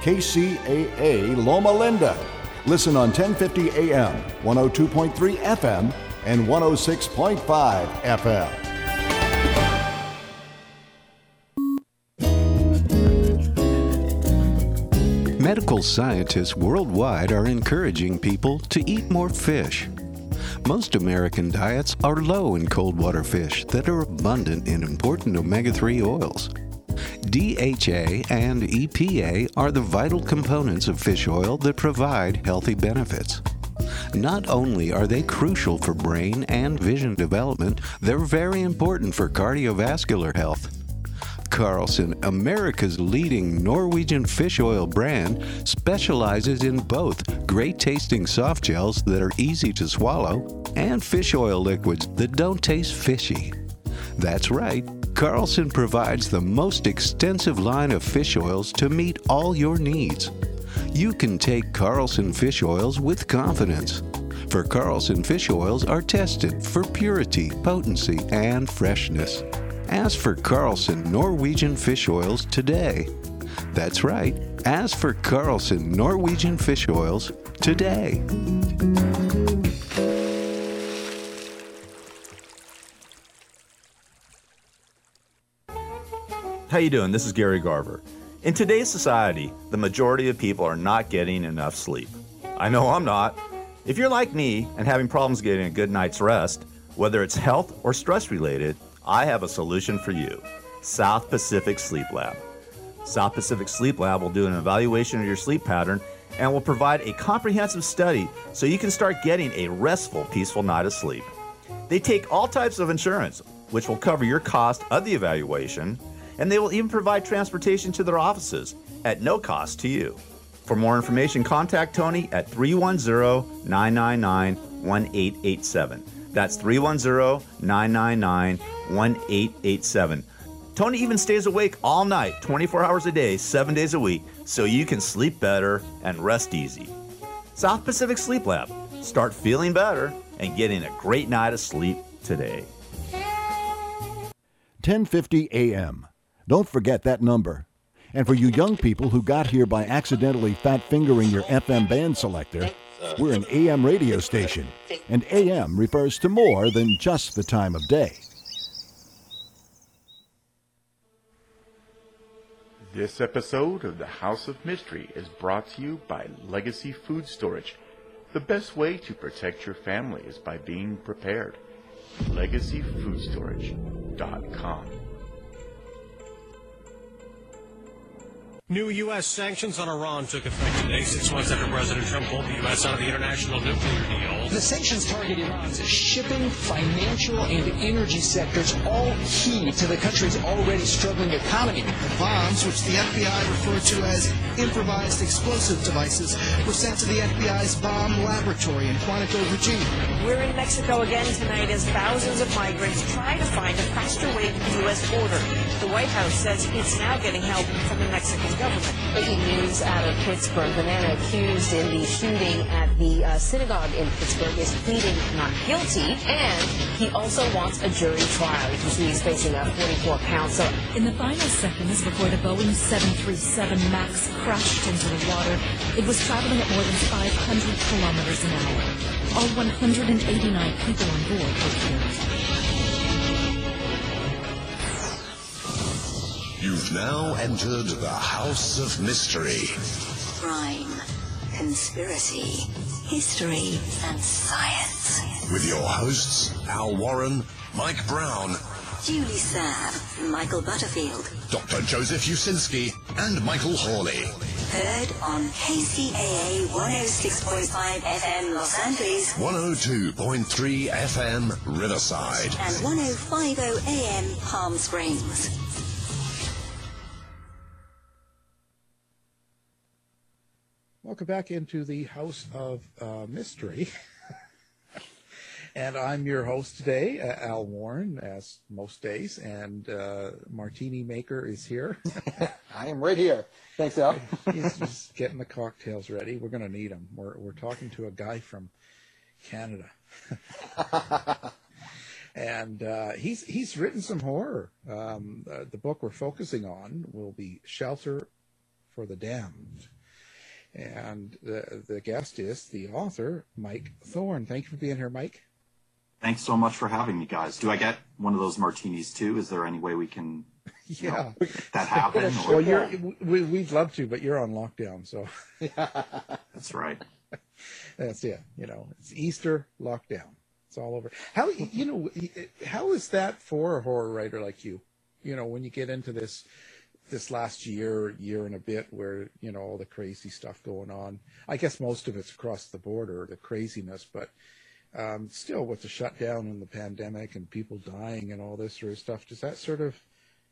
KCAA Loma Linda. Listen on 1050 AM, 102.3 FM, and 106.5 FM. Medical scientists worldwide are encouraging people to eat more fish. Most American diets are low in cold water fish that are abundant in important omega 3 oils. DHA and EPA are the vital components of fish oil that provide healthy benefits. Not only are they crucial for brain and vision development, they're very important for cardiovascular health. Carlson, America's leading Norwegian fish oil brand, specializes in both great tasting soft gels that are easy to swallow and fish oil liquids that don't taste fishy. That's right, Carlson provides the most extensive line of fish oils to meet all your needs. You can take Carlson fish oils with confidence. For Carlson fish oils are tested for purity, potency, and freshness. Ask for Carlson Norwegian fish oils today. That's right, ask for Carlson Norwegian fish oils today. How you doing? This is Gary Garver. In today's society, the majority of people are not getting enough sleep. I know I'm not. If you're like me and having problems getting a good night's rest, whether it's health or stress related, I have a solution for you. South Pacific Sleep Lab. South Pacific Sleep Lab will do an evaluation of your sleep pattern and will provide a comprehensive study so you can start getting a restful, peaceful night of sleep. They take all types of insurance, which will cover your cost of the evaluation and they will even provide transportation to their offices at no cost to you. For more information, contact Tony at 310 999 1887. That's 310 999 1887. Tony even stays awake all night, 24 hours a day, 7 days a week, so you can sleep better and rest easy. South Pacific Sleep Lab. Start feeling better and getting a great night of sleep today. 1050 AM. Don't forget that number. And for you young people who got here by accidentally fat fingering your FM band selector, we're an AM radio station, and AM refers to more than just the time of day. This episode of the House of Mystery is brought to you by Legacy Food Storage. The best way to protect your family is by being prepared. LegacyFoodStorage.com. New U.S. sanctions on Iran took effect today, six months after President Trump pulled the U.S. out of the international nuclear deal. The sanctions target Iran's shipping, financial, and energy sectors, all key to the country's already struggling economy. The bombs, which the FBI referred to as improvised explosive devices, were sent to the FBI's bomb laboratory in Quantico, Virginia. We're in Mexico again tonight as thousands of migrants try to find a faster way to the U.S. border. The White House says it's now getting help from the Mexican government. Breaking news out of Pittsburgh. The man accused in the shooting at the uh, synagogue in Pittsburgh is pleading not guilty, and he also wants a jury trial. You can see he's facing a 44 count. So In the final seconds before the Boeing 737 MAX crashed into the water, it was traveling at more than 500 kilometers an hour. All 189 people on board were killed. You've now entered the House of Mystery. Crime, conspiracy, history, and science. With your hosts, Al Warren, Mike Brown, Julie Sav, Michael Butterfield. Dr. Joseph Usinski, and Michael Hawley. Heard on KCAA 106.5 FM Los Angeles 102.3 FM Riverside. and 105.0 AM Palm Springs. Welcome back into the House of uh, Mystery. and I'm your host today, uh, Al Warren, as most days, and uh, Martini Maker is here. I am right here. Thanks, Al. He's just getting the cocktails ready. We're going to need them. We're, we're talking to a guy from Canada. and uh, he's he's written some horror. Um, uh, the book we're focusing on will be Shelter for the Damned. And the the guest is the author, Mike Thorn. Thank you for being here, Mike. Thanks so much for having me, guys. Do I get one of those martinis too? Is there any way we can Yeah, know, that happen? Well, you're we, we'd love to, but you're on lockdown, so That's right. that's it. You know, it's Easter lockdown. It's all over. How you know? How is that for a horror writer like you? You know, when you get into this this last year, year and a bit, where you know all the crazy stuff going on. I guess most of it's across the border, the craziness, but um, still, with the shutdown and the pandemic and people dying and all this sort of stuff, does that sort of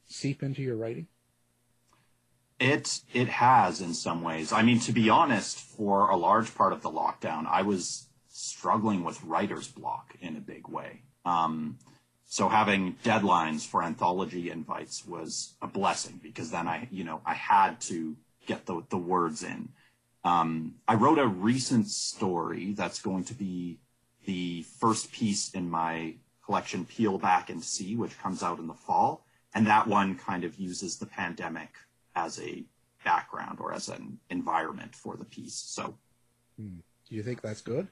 seep into your writing? It it has in some ways. I mean, to be honest, for a large part of the lockdown, I was struggling with writer's block in a big way. Um, so having deadlines for anthology invites was a blessing because then I, you know, I had to get the the words in. Um, I wrote a recent story that's going to be the first piece in my collection, Peel Back and See, which comes out in the fall, and that one kind of uses the pandemic as a background or as an environment for the piece. So Hmm. Do you think that's good?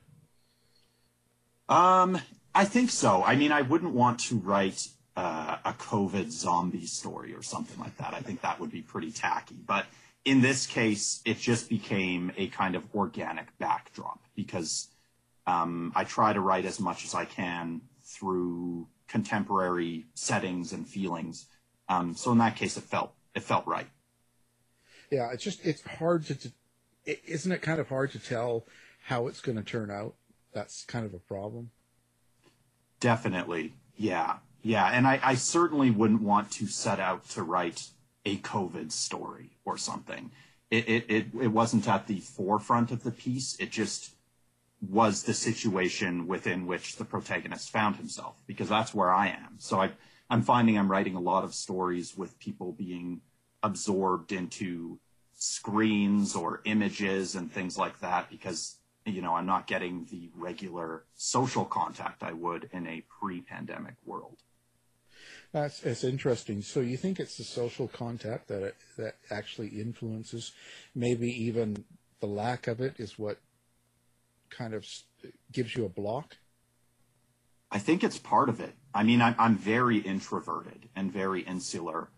Um, I think so. I mean, I wouldn't want to write uh, a COVID zombie story or something like that. I think that would be pretty tacky. But in this case, it just became a kind of organic backdrop because um, I try to write as much as I can through contemporary settings and feelings. Um, so in that case, it felt it felt right. Yeah, it's just it's hard to, to isn't it kind of hard to tell how it's going to turn out? That's kind of a problem. Definitely. Yeah. Yeah. And I, I certainly wouldn't want to set out to write a COVID story or something. It, it, it, it wasn't at the forefront of the piece. It just was the situation within which the protagonist found himself because that's where I am. So I, I'm finding I'm writing a lot of stories with people being absorbed into screens or images and things like that because you know I'm not getting the regular social contact I would in a pre-pandemic world. That's it's interesting. So you think it's the social contact that it, that actually influences, maybe even the lack of it is what kind of gives you a block. I think it's part of it. I mean, I'm, I'm very introverted and very insular,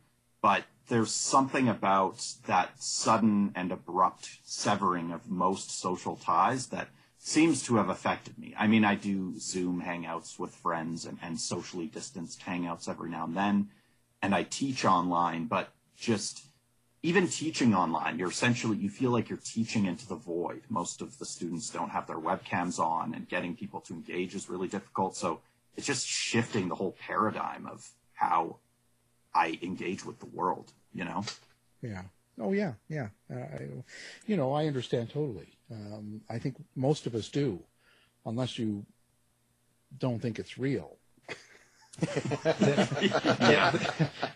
but there's something about that sudden and abrupt severing of most social ties that seems to have affected me. I mean, I do Zoom hangouts with friends and, and socially distanced hangouts every now and then, and I teach online, but just even teaching online, you're essentially, you feel like you're teaching into the void. Most of the students don't have their webcams on and getting people to engage is really difficult. So it's just shifting the whole paradigm of how I engage with the world, you know? Yeah. Oh yeah, yeah. Uh, I, you know, I understand totally. Um, I think most of us do, unless you don't think it's real. then, Yeah.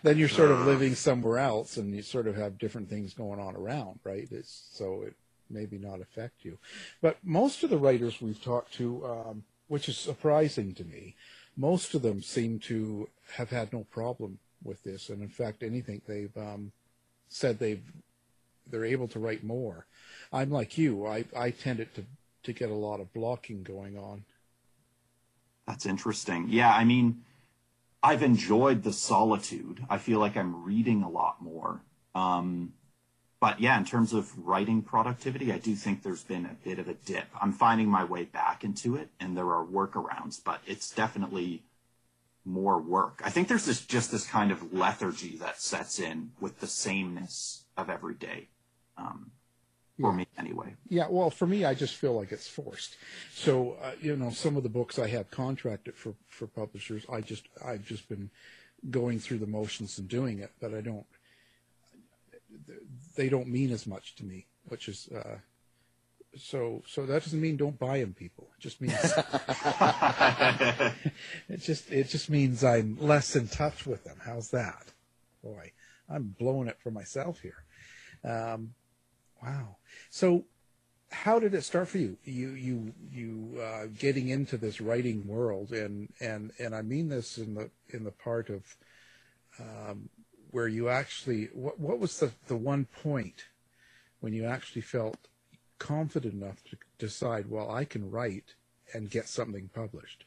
then you're sort of living somewhere else, and you sort of have different things going on around, right? It's, so it maybe not affect you. But most of the writers we've talked to, um, which is surprising to me, most of them seem to have had no problem with this, and in fact, anything they've um, said they've they're able to write more. I'm like you. I I tended to to get a lot of blocking going on. That's interesting. Yeah, I mean, I've enjoyed the solitude. I feel like I'm reading a lot more. Um, but yeah, in terms of writing productivity, I do think there's been a bit of a dip. I'm finding my way back into it, and there are workarounds, but it's definitely more work. I think there's this just this kind of lethargy that sets in with the sameness of every day. Um, for Yeah. me, anyway. Yeah, well, for me, I just feel like it's forced. So, uh, you know, some of the books I have contracted for for publishers, I just I've just been going through the motions and doing it, but I don't. They don't mean as much to me, which is. Uh, so, so that doesn't mean don't buy them, people. It just means it just it just means I'm less in touch with them. How's that? Boy, I'm blowing it for myself here. Um, wow. So, how did it start for you? You you you uh, getting into this writing world, and and and I mean this in the in the part of um, where you actually what what was the the one point when you actually felt confident enough to decide, well, I can write and get something published.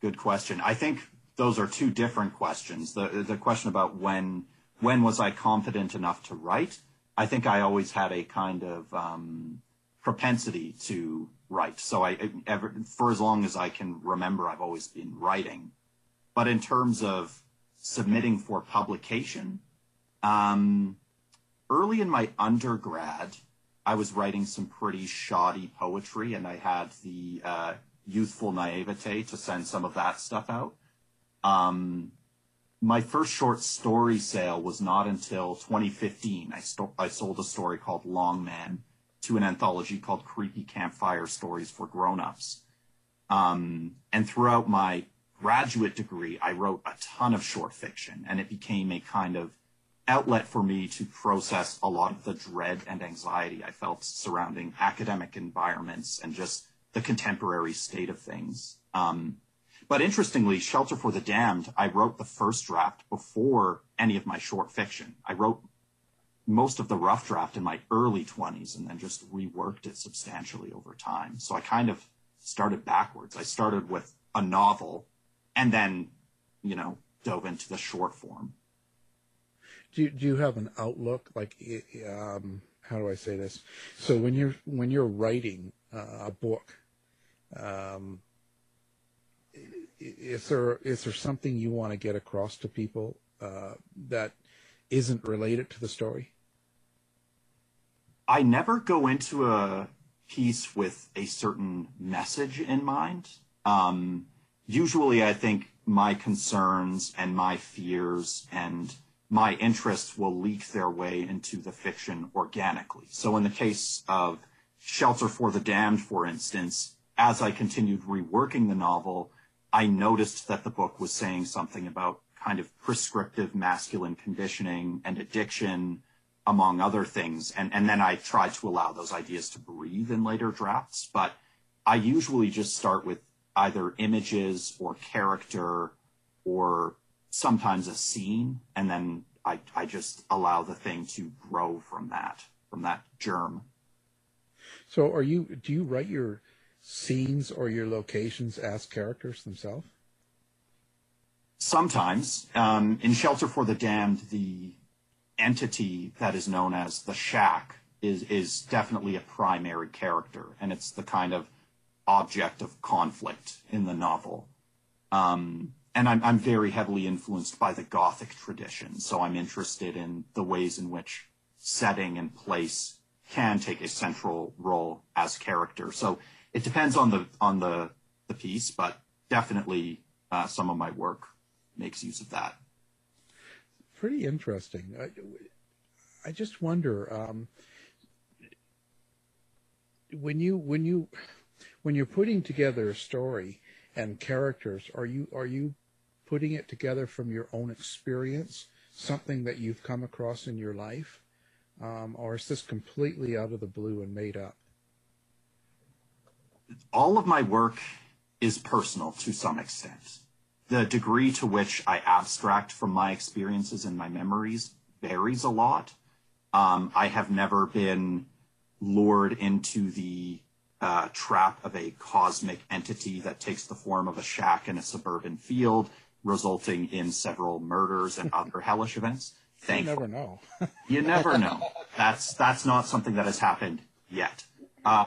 Good question. I think those are two different questions. The the question about when when was I confident enough to write? I think I always had a kind of um, propensity to write. So I ever for as long as I can remember, I've always been writing. But in terms of submitting for publication, um, early in my undergrad, I was writing some pretty shoddy poetry, and I had the uh, youthful naivete to send some of that stuff out. Um, my first short story sale was not until 2015. I, sto- I sold a story called Long Man to an anthology called Creepy Campfire Stories for Grown-Ups. Um, and throughout my graduate degree, I wrote a ton of short fiction, and it became a kind of outlet for me to process a lot of the dread and anxiety I felt surrounding academic environments and just the contemporary state of things. Um, but interestingly, Shelter for the Damned, I wrote the first draft before any of my short fiction. I wrote most of the rough draft in my early 20s and then just reworked it substantially over time. So I kind of started backwards. I started with a novel and then, you know, dove into the short form. Do you, do you have an outlook like um, how do I say this? So when you're when you're writing uh, a book, um, is there is there something you want to get across to people uh, that isn't related to the story? I never go into a piece with a certain message in mind. Um, usually, I think my concerns and my fears and my interests will leak their way into the fiction organically. So, in the case of Shelter for the Damned, for instance, as I continued reworking the novel, I noticed that the book was saying something about kind of prescriptive masculine conditioning and addiction among other things. And, and then I tried to allow those ideas to breathe in later drafts. But I usually just start with either images or character or sometimes a scene. And then I, I just allow the thing to grow from that, from that germ. So are you do you write your scenes or your locations as characters themselves? Sometimes, um, in Shelter for the Damned, the entity that is known as the Shack is is definitely a primary character, and it's the kind of object of conflict in the novel. Um, and I'm I'm very heavily influenced by the Gothic tradition, so I'm interested in the ways in which setting and place can take a central role as character. So it depends on the on the the piece, but definitely uh, some of my work makes use of that. Pretty interesting. I, I just wonder um, when you when you when you're putting together a story and characters, are you are you putting it together from your own experience, something that you've come across in your life, um, or is this completely out of the blue and made up? All of my work is personal to some extent. The degree to which I abstract from my experiences and my memories varies a lot. Um, I have never been lured into the uh, trap of a cosmic entity that takes the form of a shack in a suburban field, resulting in several murders and other hellish events. Thank you You never know. You never know. That's that's not something that has happened yet. Uh,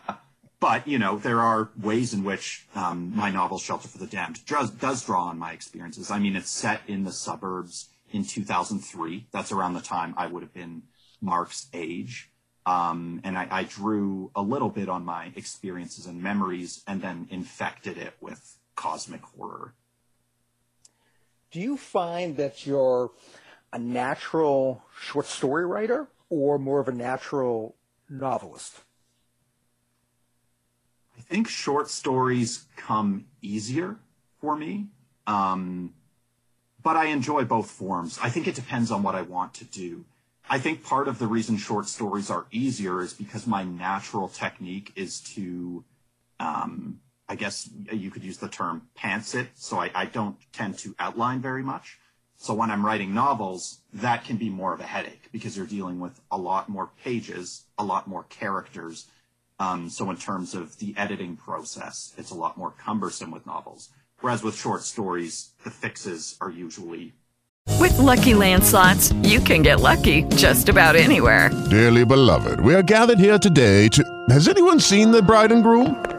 but you know, there are ways in which um, my novel *Shelter for the Damned* does, does draw on my experiences. I mean, it's set in the suburbs in 2003. That's around the time I would have been Mark's age. Um, and I, I drew a little bit on my experiences and memories and then infected it with cosmic horror. Do you find that you're a natural short story writer or more of a natural novelist? I think short stories come easier for me. Um, but I enjoy both forms. I think it depends on what I want to do. I think part of the reason short stories are easier is because my natural technique is to, um, I guess you could use the term pants it. So I, I don't tend to outline very much. So when I'm writing novels, that can be more of a headache because you're dealing with a lot more pages, a lot more characters. Um, so in terms of the editing process, it's a lot more cumbersome with novels. Whereas with short stories, the fixes are usually With Lucky Land slots, you can get lucky just about anywhere. Dearly beloved, we are gathered here today to. Has anyone seen the bride and groom?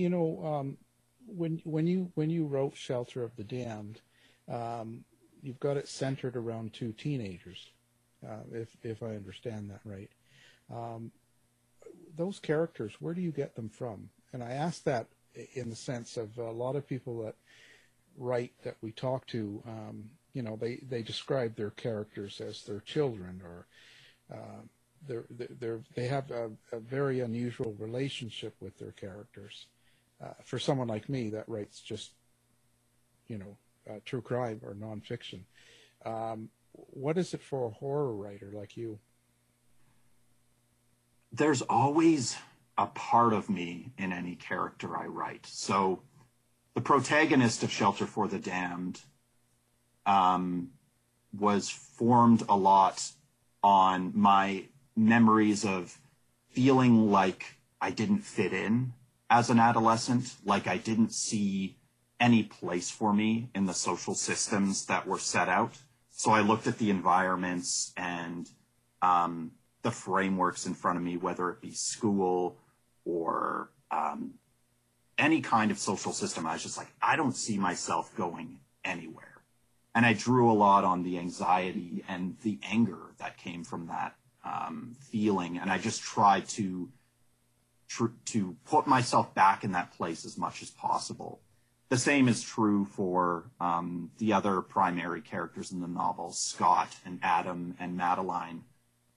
You know, um, when when you when you wrote *Shelter of the Damned*, um, you've got it centered around two teenagers, uh, if if I understand that right. Um, those characters, where do you get them from? And I ask that in the sense of a lot of people that write that we talk to, um, you know, they, they describe their characters as their children or uh, they're, they're, they have a, a very unusual relationship with their characters. Uh, for someone like me that writes just, you know, uh, true crime or nonfiction, um, what is it for a horror writer like you? There's always a part of me in any character I write. So the protagonist of Shelter for the Damned um, was formed a lot on my memories of feeling like I didn't fit in as an adolescent, like I didn't see any place for me in the social systems that were set out. So I looked at the environments and um, the frameworks in front of me, whether it be school or um, any kind of social system. I was just like, I don't see myself going anywhere. And I drew a lot on the anxiety and the anger that came from that um, feeling. And I just tried to tr- to put myself back in that place as much as possible. The same is true for um, the other primary characters in the novel, Scott and Adam and Madeline,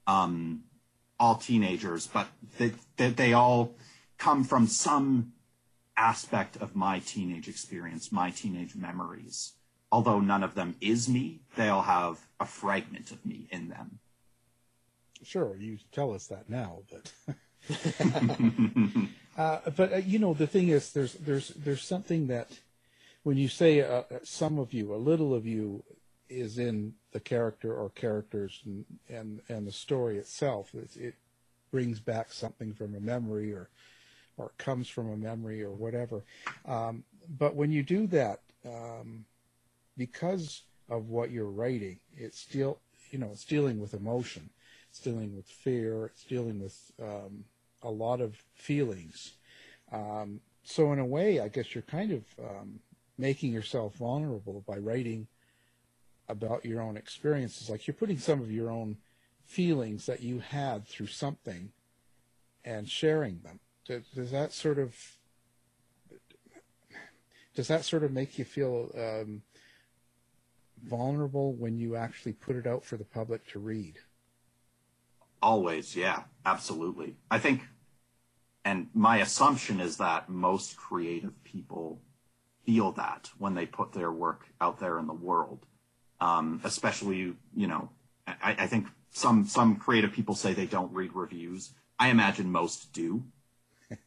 um, all teenagers, but they, they, they all come from some aspect of my teenage experience, my teenage memories. Although none of them is me, they all have a fragment of me in them. Sure, you tell us that now, but uh, but uh, you know the thing is, there's there's there's something that when you say uh, some of you, a little of you is in the character or characters and and, and the story itself. It, it brings back something from a memory or or comes from a memory or whatever. Um, but when you do that, um, because of what you're writing, it's still you know it's dealing with emotion, it's dealing with fear, it's dealing with um, a lot of feelings. Um, so in a way, I guess you're kind of um, making yourself vulnerable by writing about your own experiences. Like you're putting some of your own feelings that you had through something and sharing them. Does, does that sort of does that sort of make you feel um, vulnerable when you actually put it out for the public to read? Always, yeah, absolutely. I think, and my assumption is that most creative people feel that when they put their work out there in the world. Um, especially, you know, I, I think some some creative people say they don't read reviews. I imagine most do.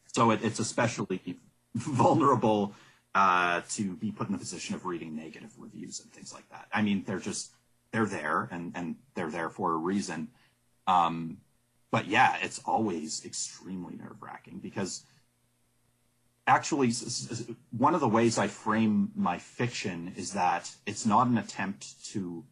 So it, it's especially vulnerable uh, to be put in the position of reading negative reviews and things like that. I mean, they're just they're there and and they're there for a reason. Um, but yeah, it's always extremely nerve wracking because actually one of the ways I frame my fiction is that it's not an attempt to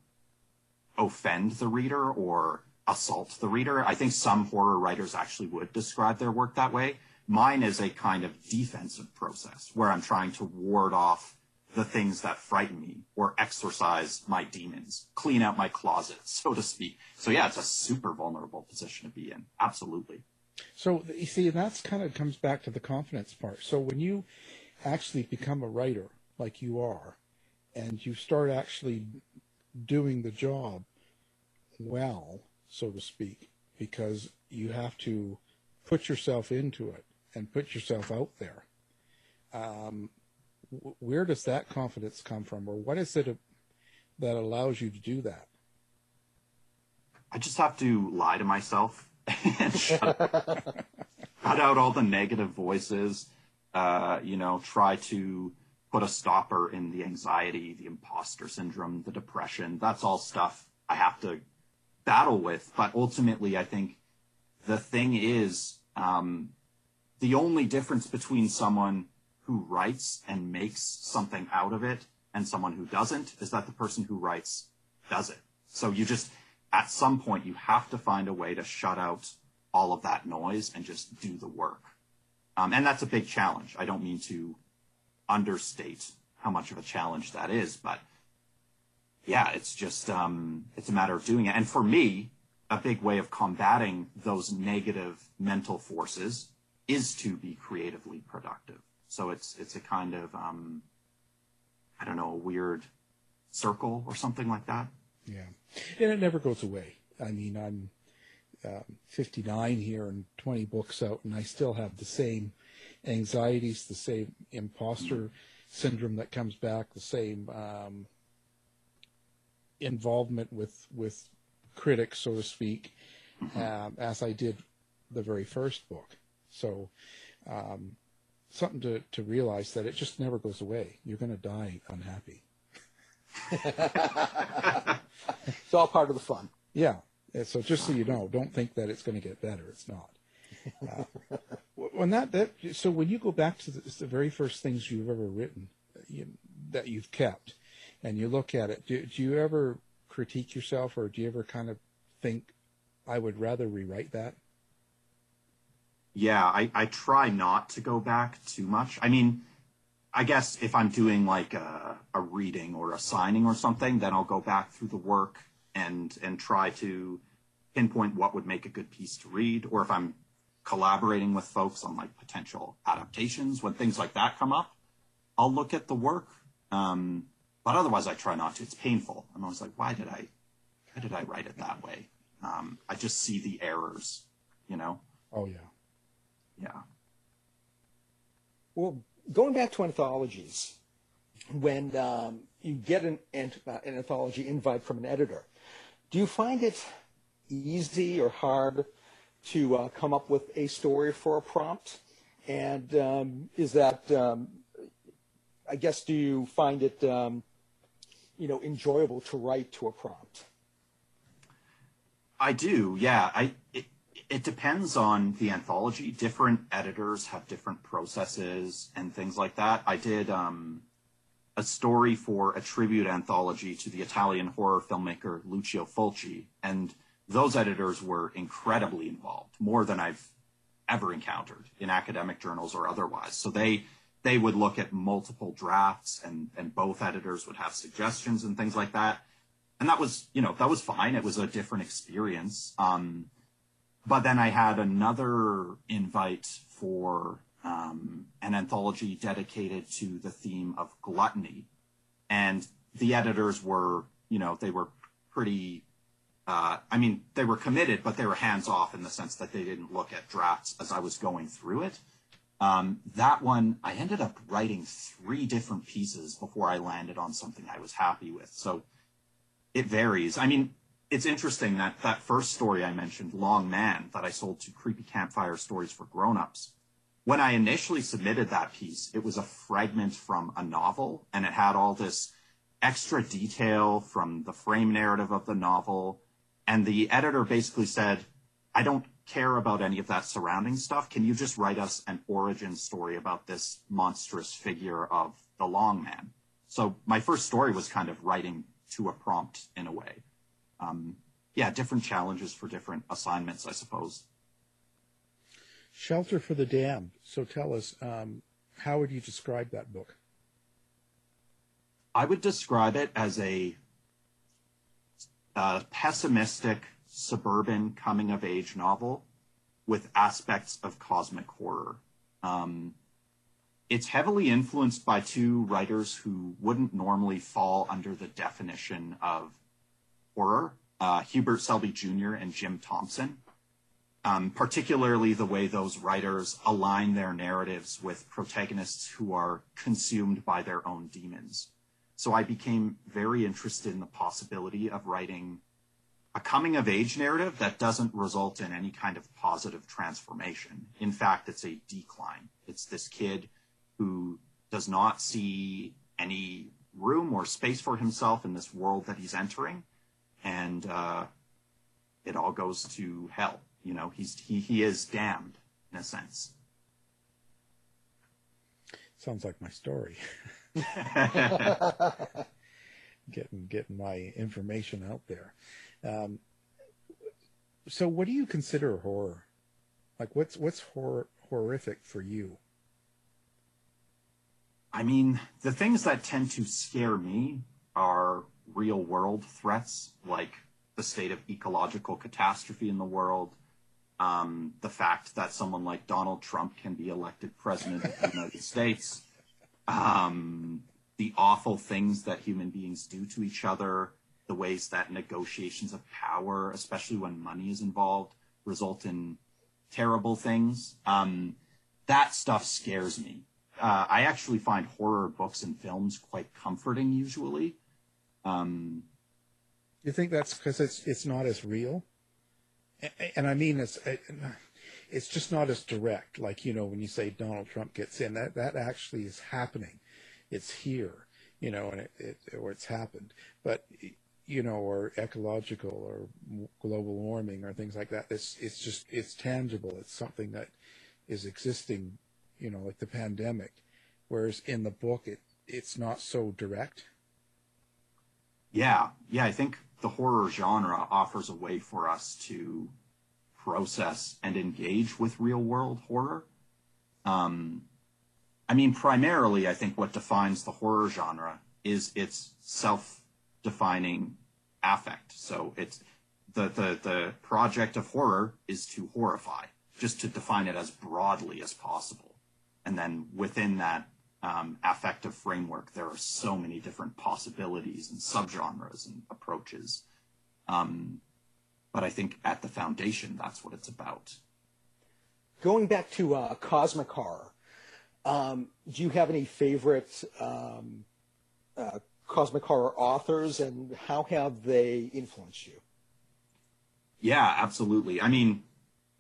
offend the reader or assault the reader. I think some horror writers actually would describe their work that way. Mine is a kind of defensive process where I'm trying to ward off the things that frighten me or exorcise my demons, clean out my closet, so to speak. So yeah, it's a super vulnerable position to be in. Absolutely. So you see, that's kind of comes back to the confidence part. So when you actually become a writer like you are, and you start actually doing the job well, so to speak, because you have to put yourself into it and put yourself out there. Um, where does that confidence come from, or what is it that allows you to do that? I just have to lie to myself and shut, out all the negative voices. Uh, you know, try to put a stopper in the anxiety, the imposter syndrome, the depression. That's all stuff I have to battle with. But ultimately, I think the thing is um, the only difference between someone who writes and makes something out of it and someone who doesn't is that the person who writes does it. So you just, at some point, you have to find a way to shut out all of that noise and just do the work. Um, and that's a big challenge. I don't mean to understate how much of a challenge that is, but yeah, it's just, um, it's a matter of doing it. And for me, a big way of combating those negative mental forces is to be creatively productive. So it's it's a kind of um, I don't know a weird circle or something like that. Yeah, and it never goes away. I mean, I'm um, 59 here and 20 books out, and I still have the same anxieties, the same imposter syndrome that comes back, the same um, involvement with with critics, so to speak, mm-hmm. um, as I did the very first book. So, um, something to, to realize that it just never goes away. You're going to die unhappy. it's all part of the fun. Yeah. So just so you know, don't think that it's going to get better. It's not. Uh, when that, that so when you go back to the, the very first things you've ever written you, that you've kept, and you look at it, do, do you ever critique yourself, or do you ever kind of think, I would rather rewrite that? Yeah, I, I try not to go back too much. I mean, I guess if I'm doing like a, a reading or a signing or something, then I'll go back through the work and and try to pinpoint what would make a good piece to read. Or if I'm collaborating with folks on like potential adaptations, when things like that come up, I'll look at the work. Um, but otherwise, I try not to. It's painful. I'm always like, why did I, why did I write it that way? Um, I just see the errors, you know. Oh yeah. Yeah. Well, going back to anthologies, when um, you get an, an anthology invite from an editor, do you find it easy or hard to uh, come up with a story for a prompt? And um, is that, um, I guess, do you find it, um, you know, enjoyable to write to a prompt? I do, yeah. I it, it depends on the anthology. Different editors have different processes and things like that. I did um, a story for a tribute anthology to the Italian horror filmmaker Lucio Fulci, and those editors were incredibly involved, more than I've ever encountered in academic journals or otherwise. So they they would look at multiple drafts and and both editors would have suggestions and things like that. And that was, you know, that was fine. It was a different experience. Um, but then I had another invite for um, an anthology dedicated to the theme of gluttony. And the editors were, you know, they were pretty uh, I mean, they were committed, but they were hands off in the sense that they didn't look at drafts as I was going through it. Um, that one, I ended up writing three different pieces before I landed on something I was happy with. So it varies. I mean, it's interesting that that first story I mentioned, Long Man, that I sold to Creepy Campfire Stories for Grown-Ups. When I initially submitted that piece, it was a fragment from a novel, and it had all this extra detail from the frame narrative of the novel and the editor basically said, I don't care about any of that surrounding stuff. Can you just write us an origin story about this monstrous figure of the long man? So my first story was kind of writing to a prompt in a way. Um, yeah, different challenges for different assignments, I suppose. Shelter for the Damned. So tell us, um, how would you describe that book? I would describe it as a a pessimistic suburban coming of age novel with aspects of cosmic horror. Um, it's heavily influenced by two writers who wouldn't normally fall under the definition of horror uh, Hubert Selby Jr. and Jim Thompson. Um, particularly the way those writers align their narratives with protagonists who are consumed by their own demons. So I became very interested in the possibility of writing a coming of age narrative that doesn't result in any kind of positive transformation. In fact, it's a decline. It's this kid who does not see any room or space for himself in this world that he's entering. And uh, it all goes to hell. You know, he's he, he is damned in a sense. Sounds like my story. getting getting my information out there. Um, so, what do you consider horror? Like, what's what's hor- horrific for you? I mean, the things that tend to scare me are real world threats, like the state of ecological catastrophe in the world, um, the fact that someone like Donald Trump can be elected president of the United States, um, the awful things that human beings do to each other, the ways that negotiations of power, especially when money is involved, result in terrible things. Um, that stuff scares me. Uh, I actually find horror books and films quite comforting usually. Um, you think that's because it's it's not as real, and I mean it's it's just not as direct. Like you know when you say Donald Trump gets in, that that actually is happening it's here, you know, and it, it or it's happened. But you know, or ecological or global warming or things like that. It's it's just it's tangible. It's something that is existing, you know, like the pandemic. Whereas in the book, it it's not so direct. Yeah, yeah. I think the horror genre offers a way for us to process and engage with real world horror. Um, I mean, primarily, I think what defines the horror genre is its self-defining affect. So it's the, the, the project of horror is to horrify, just to define it as broadly as possible. And then within that um, affective framework, there are so many different possibilities and subgenres and approaches. Um, but I think at the foundation, that's what it's about. Going back to uh, cosmic horror, um, do you have any favorite um, uh, cosmic horror authors, and how have they influenced you? Yeah, absolutely. I mean,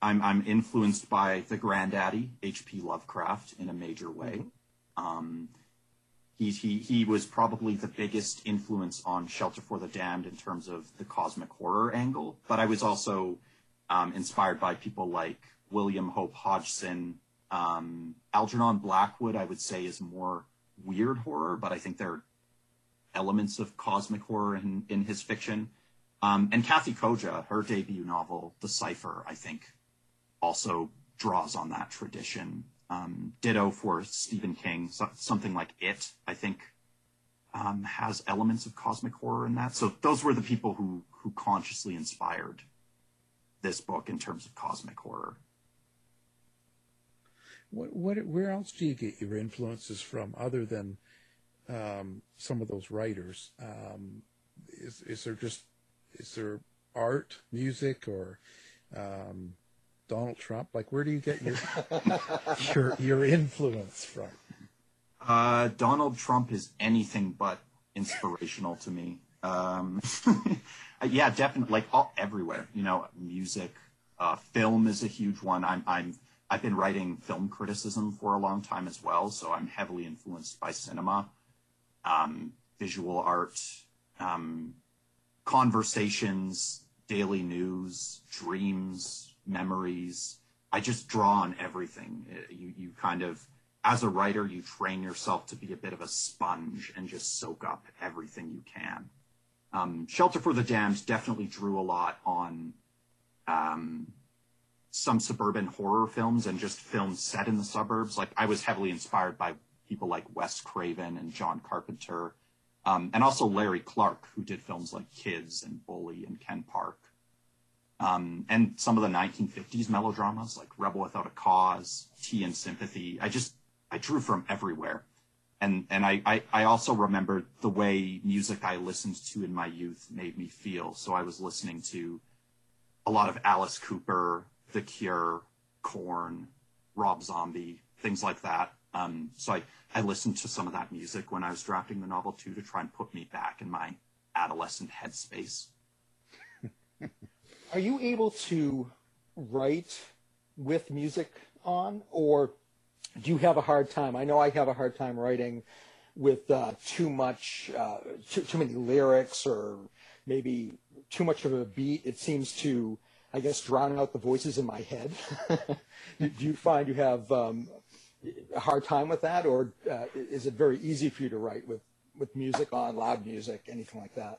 I'm I'm influenced by the granddaddy H.P. Lovecraft in a major way. Mm-hmm. Um, he he he was probably the biggest influence on Shelter for the Damned in terms of the cosmic horror angle. But I was also um, inspired by people like William Hope Hodgson, um, Algernon Blackwood, I would say, is more weird horror, but I think there are elements of cosmic horror in, in his fiction. Um, and Kathy Koja, her debut novel, The Cipher, I think also draws on that tradition. Um, ditto for Stephen King. So, something like It, I think, um, has elements of cosmic horror in that. So those were the people who who consciously inspired this book in terms of cosmic horror. What, what, where else do you get your influences from other than um, some of those writers? Um, is, is there just, is there art, music, or um, Donald Trump? Like, where do you get your your your influence from? Uh, Donald Trump is anything but inspirational to me. Um, yeah, definitely, like all, everywhere. You know, music, uh, film is a huge one. I'm, I'm, I've been writing film criticism for a long time as well, so I'm heavily influenced by cinema, um, visual art, um, conversations, daily news, dreams, memories. I just draw on everything. Uh, you, you kind of, as a writer, you train yourself to be a bit of a sponge and just soak up everything you can. Um, Shelter for the Damned definitely drew a lot on um, some suburban horror films and just films set in the suburbs. Like I was heavily inspired by people like Wes Craven and John Carpenter, um, and also Larry Clark, who did films like Kids and Bully and Ken Park. Um, and some of the 1950s melodramas like Rebel Without a Cause, Tea and Sympathy. I just, I drew from everywhere and and I, I, I also remember the way music I listened to in my youth made me feel. So I was listening to a lot of Alice Cooper, The Cure, Korn, Rob Zombie, things like that. Um, so I, I listened to some of that music when I was drafting the novel too to try and put me back in my adolescent headspace. Are you able to write with music on, or do you have a hard time? I know I have a hard time writing with uh, too much, uh, too, too many lyrics or maybe too much of a beat. It seems to, I guess, drown out the voices in my head. do you find you have um, a hard time with that, or uh, is it very easy for you to write with, with music on, loud music, anything like that?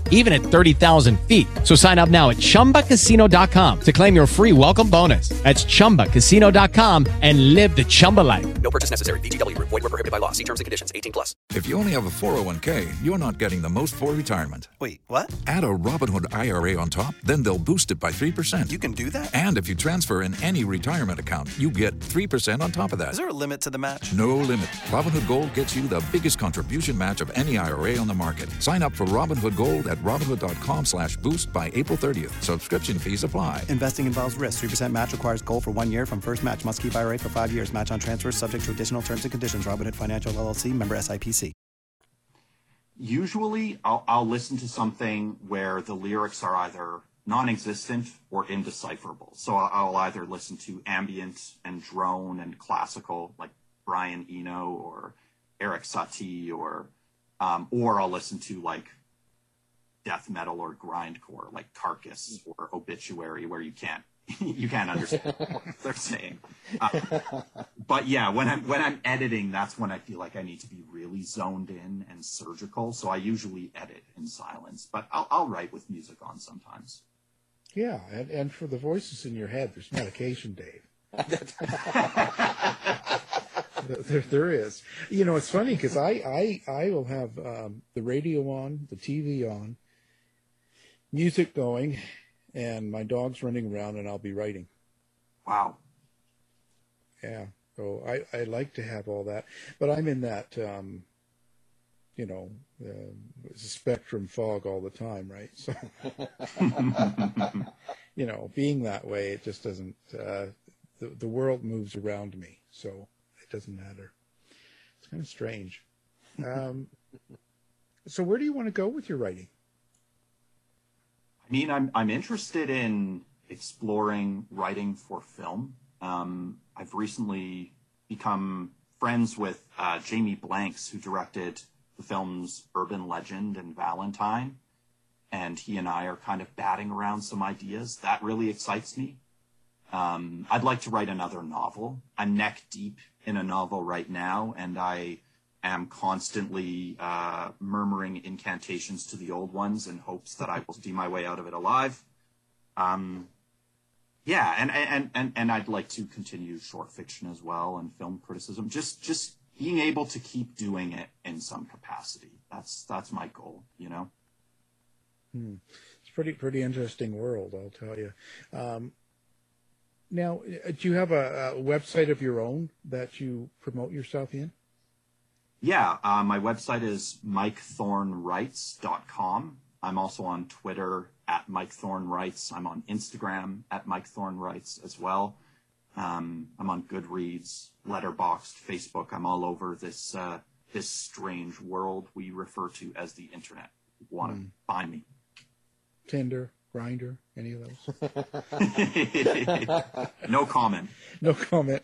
even at 30,000 feet. So sign up now at chumbacasino.com to claim your free welcome bonus. That's chumbacasino.com and live the Chumba life. No purchase necessary. VGW, void, were prohibited by law. See terms and conditions 18 plus. If you only have a 401k, you're not getting the most for retirement. Wait, what? Add a Robinhood IRA on top, then they'll boost it by 3%. You can do that? And if you transfer in any retirement account, you get 3% on top of that. Is there a limit to the match? No limit. Robinhood Gold gets you the biggest contribution match of any IRA on the market. Sign up for Robinhood Gold at Robinhood.com slash boost by April 30th. Subscription fees apply. Investing involves risk. 3% match requires Gold for one year from first match. Must keep IRA for five years. Match on transfers subject to additional terms and conditions. Robinhood Financial LLC member SIPC. Usually I'll, I'll listen to something where the lyrics are either non-existent or indecipherable. So I'll either listen to ambient and drone and classical like Brian Eno or Eric Satie or um, or I'll listen to like death metal or grindcore like Carcass or Obituary where you can't you can't understand what they're saying. Uh, but yeah, when I'm when I'm editing, that's when I feel like I need to be really zoned in and surgical. So I usually edit in silence, but I'll, I'll write with music on sometimes. Yeah, and, and for the voices in your head, there's medication, Dave. there, there is. You know, it's funny because I, I, I will have um, the radio on, the TV on, music going, and my dog's running around, and I'll be writing. Wow. Yeah. So I, I like to have all that, but I'm in that, um, you know, uh, spectrum fog all the time, right? So, you know, being that way, it just doesn't. Uh, the the world moves around me, so it doesn't matter. It's kind of strange. Um, so, where do you want to go with your writing? Mean, I'm I'm interested in exploring writing for film. Um, I've recently become friends with uh, Jamie Blanks, who directed the films Urban Legend and Valentine. and he and I are kind of batting around some ideas. That really excites me. Um, I'd like to write another novel. I'm neck deep in a novel right now, and I am constantly uh, murmuring incantations to the old ones in hopes that I will see my way out of it alive. Um, yeah, and, and, and, and I'd like to continue short fiction as well and film criticism. Just just being able to keep doing it in some capacity. That's that's my goal, you know. Hmm. It's pretty pretty interesting world, I'll tell you. Um, now, uh, do you have a, a, website of your own that you promote yourself in? Yeah, uh, my website is mikethornwrites.com. I'm also on Twitter at Mike Thorn Writes. I'm on Instagram at Mike Thorn Writes as well. Um, I'm on Goodreads, Letterboxd, Facebook. I'm all over this uh, this strange world we refer to as the internet. Want to mm. find me? Tinder, Grindr, any of those? no comment. No comment.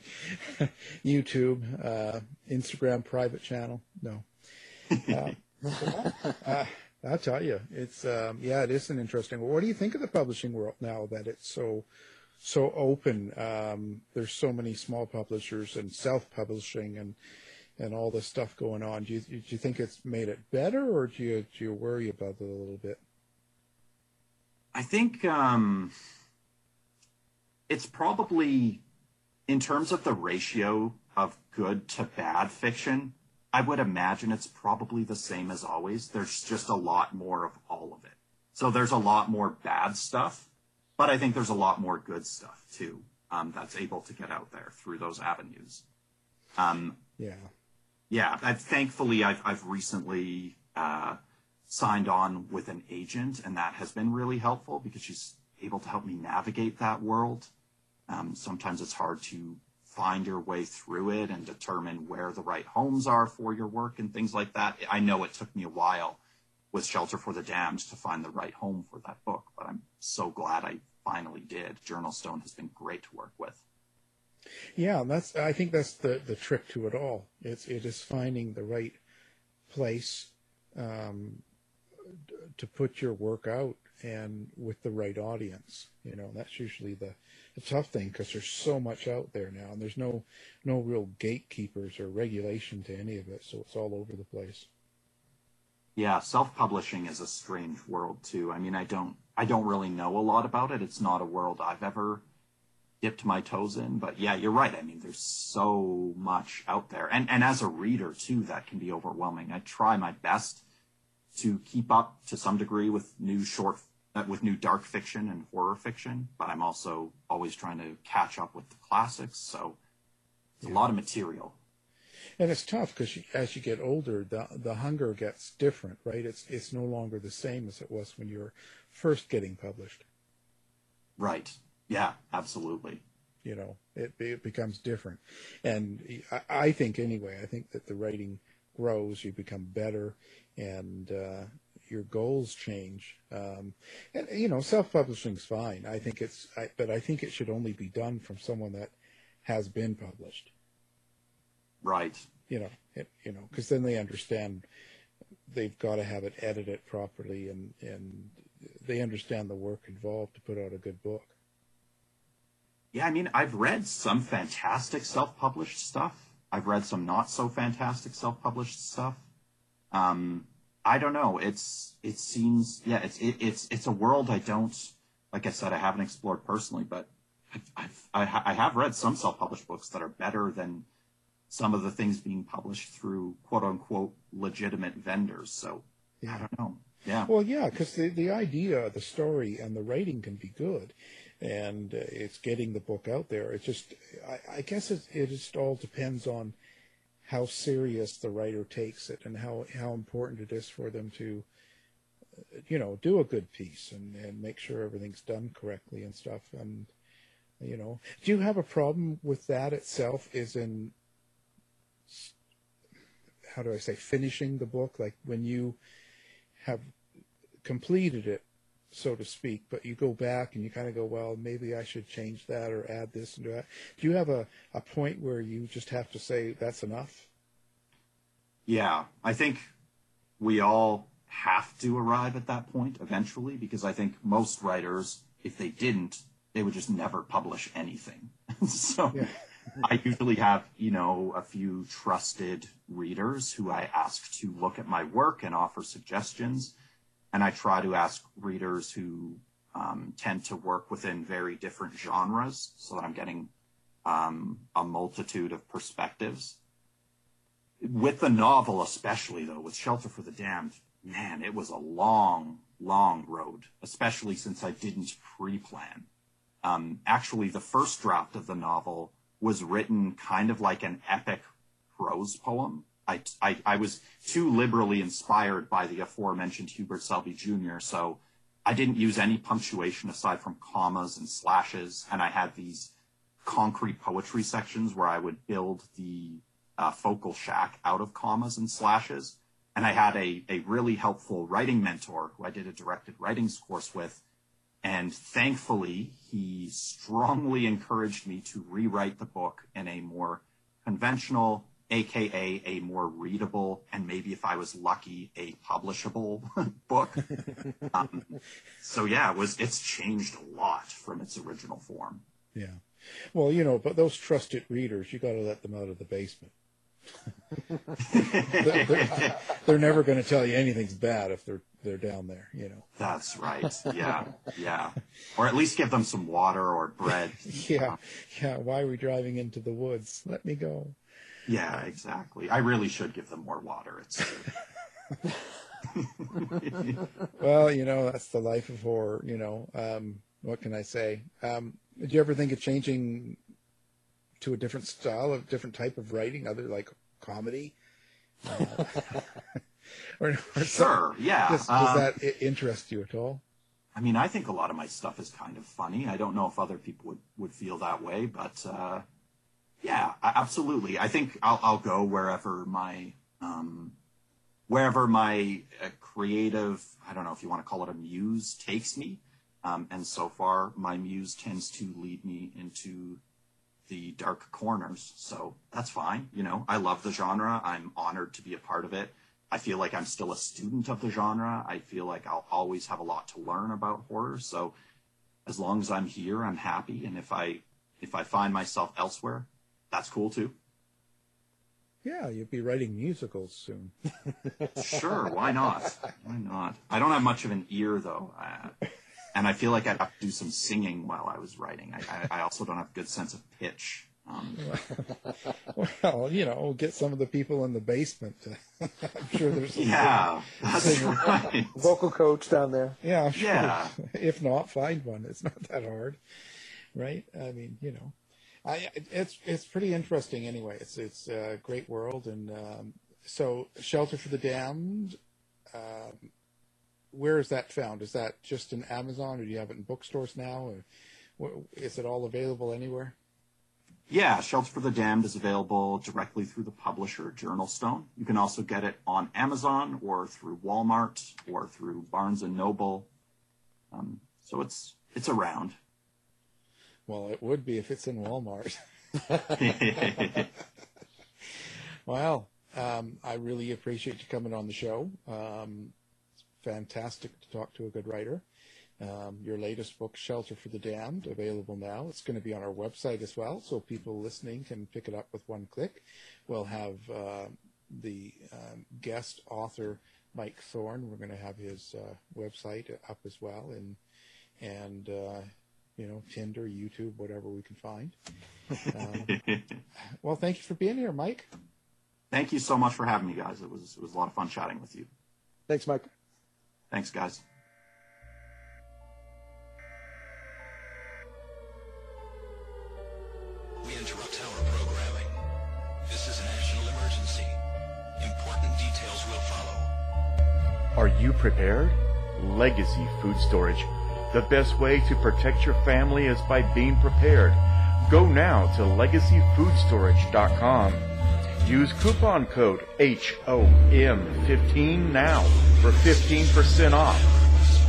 YouTube, uh, Instagram private channel. No. Uh, uh, I'll tell you, it's um, yeah, it is an interesting. What do you think of the publishing world now that it's so so open? Um, there's so many small publishers and self-publishing and and all this stuff going on. Do you do you think it's made it better, or do you do you worry about it a little bit? I think um, it's probably in terms of the ratio of good to bad fiction I would imagine it's probably the same as always. There's just a lot more of all of it. So there's a lot more bad stuff, but I think there's a lot more good stuff too um, that's able to get out there through those avenues. Um, yeah, yeah. I've, thankfully, I've I've recently uh, signed on with an agent, and that has been really helpful because she's able to help me navigate that world. Um, sometimes it's hard to find your way through it and determine where the right homes are for your work and things like that. I know it took me a while with Shelter for the Damned to find the right home for that book, but I'm so glad I finally did. Journal Stone has been great to work with. Yeah, that's I think that's the the trick to it all. It's it is finding the right place um, to put your work out and with the right audience. You know, that's usually the a tough thing because there's so much out there now, and there's no no real gatekeepers or regulation to any of it, so it's all over the place. Yeah, self-publishing is a strange world too. I mean, I don't I don't really know a lot about it. It's not a world I've ever dipped my toes in, but yeah, you're right. I mean, there's so much out there, and and as a reader too, that can be overwhelming. I try my best to keep up to some degree with new short uh, with new dark fiction and horror fiction, but I'm also always trying to catch up with the classics. So it's yeah. a lot of material. And it's tough because as you get older, the the hunger gets different, right? It's it's no longer the same as it was when you were first getting published. Right. Yeah. Absolutely. You know, it it becomes different, and I, I think anyway. I think that the writing grows, you become better, and uh, your goals change. Um, and you know, self-publishing's fine. I think it's, I, but I think it should only be done from someone that has been published. Right. You know, it, you know, because then they understand they've got to have it edited properly, and and they understand the work involved to put out a good book. Yeah, I mean, I've read some fantastic self-published stuff. I've read some not so fantastic self-published stuff. Um, I don't know. It's it seems yeah. It's it, it's it's a world I don't like. I said I haven't explored personally, but I've, I've I have read some self-published books that are better than some of the things being published through quote unquote legitimate vendors. So yeah. I don't know. Yeah. Well, yeah, because the the idea, the story, and the writing can be good, and uh, it's getting the book out there. It's just I, I guess it it just all depends on how serious the writer takes it and how how important it is for them to you know do a good piece and and make sure everything's done correctly and stuff and you know do you have a problem with that itself is in how do i say finishing the book like when you have completed it so to speak, but you go back and you kind of go, well, maybe I should change that or add this and do that. Do you have a, a point where you just have to say that's enough? Yeah, I think we all have to arrive at that point eventually because I think most writers, if they didn't, they would just never publish anything. so I usually have, you know, a few trusted readers who I ask to look at my work and offer suggestions. And I try to ask readers who um, tend to work within very different genres so that I'm getting um, a multitude of perspectives. With the novel, especially though, with Shelter for the Damned, man, it was a long, long road, especially since I didn't pre plan. Um, actually, the first draft of the novel was written kind of like an epic prose poem. I, I, I was too liberally inspired by the aforementioned Hubert Selby Jr., so I didn't use any punctuation aside from commas and slashes, and I had these concrete poetry sections where I would build the uh, focal shack out of commas and slashes. And I had a, a really helpful writing mentor who I did a directed writings course with. And thankfully, he strongly encouraged me to rewrite the book in a more conventional, aka a more readable, and maybe if I was lucky, a publishable book. um, so yeah, it was it's changed a lot from its original form. Yeah. Well, you know, but those trusted readers, you got to let them out of the basement. they're, they're, they're, never going to tell you anything's bad if they're they're down there, you know. That's right. Yeah, yeah. Or at least give them some water or bread. yeah, yeah. Why are we driving into the woods? Let me go. Yeah, exactly. I really should give them more water. It's. well, you know, that's the life of horror. You know, um, what can I say? Um, did you ever think of changing to a different style, a different type of writing, other like comedy? Uh, or, or sure, yeah. Does, does um, that interest you at all? I mean, I think a lot of my stuff is kind of funny. I don't know if other people would, would feel that way, but uh, yeah, absolutely. I think I'll, I'll go wherever my um, wherever my uh, creative, I don't know if you want to call it a muse, takes me. Um, and so far, my muse tends to lead me into the dark corners. So that's fine. You know, I love the genre. I'm honored to be a part of it. I feel like I'm still a student of the genre. I feel like I'll always have a lot to learn about horror. So as long as I'm here, I'm happy. And if I if I find myself elsewhere, that's cool too. Yeah, you'd be writing musicals soon. sure, why not? Why not? I don't have much of an ear though. Uh, and I feel like I'd have to do some singing while I was writing. I, I, I also don't have a good sense of pitch. Um, well, you know, get some of the people in the basement. I'm sure there's some yeah, that's right. vocal coach down there. Yeah, sure. yeah. If not, find one. It's not that hard, right? I mean, you know, I it's it's pretty interesting anyway. It's it's a great world, and um, so Shelter for the Damned. Um, where is that found? Is that just in Amazon, or do you have it in bookstores now? Or is it all available anywhere? Yeah, Shelter for the Damned is available directly through the publisher Journalstone. You can also get it on Amazon or through Walmart or through Barnes and Noble. Um, so it's it's around. Well, it would be if it's in Walmart. well, um, I really appreciate you coming on the show. Um, fantastic to talk to a good writer. Um, your latest book, Shelter for the Damned, available now. It's going to be on our website as well, so people listening can pick it up with one click. We'll have uh, the um, guest author, Mike Thorn. We're going to have his uh, website up as well, and and uh, you know Tinder, YouTube, whatever we can find. Um, well, thank you for being here, Mike. Thank you so much for having me, guys. It was it was a lot of fun chatting with you. Thanks, Mike. Thanks, guys. We interrupt our programming. This is a national emergency. Important details will follow. Are you prepared? Legacy Food Storage. The best way to protect your family is by being prepared. Go now to legacyfoodstorage.com Use coupon code HOM15 now for 15% off.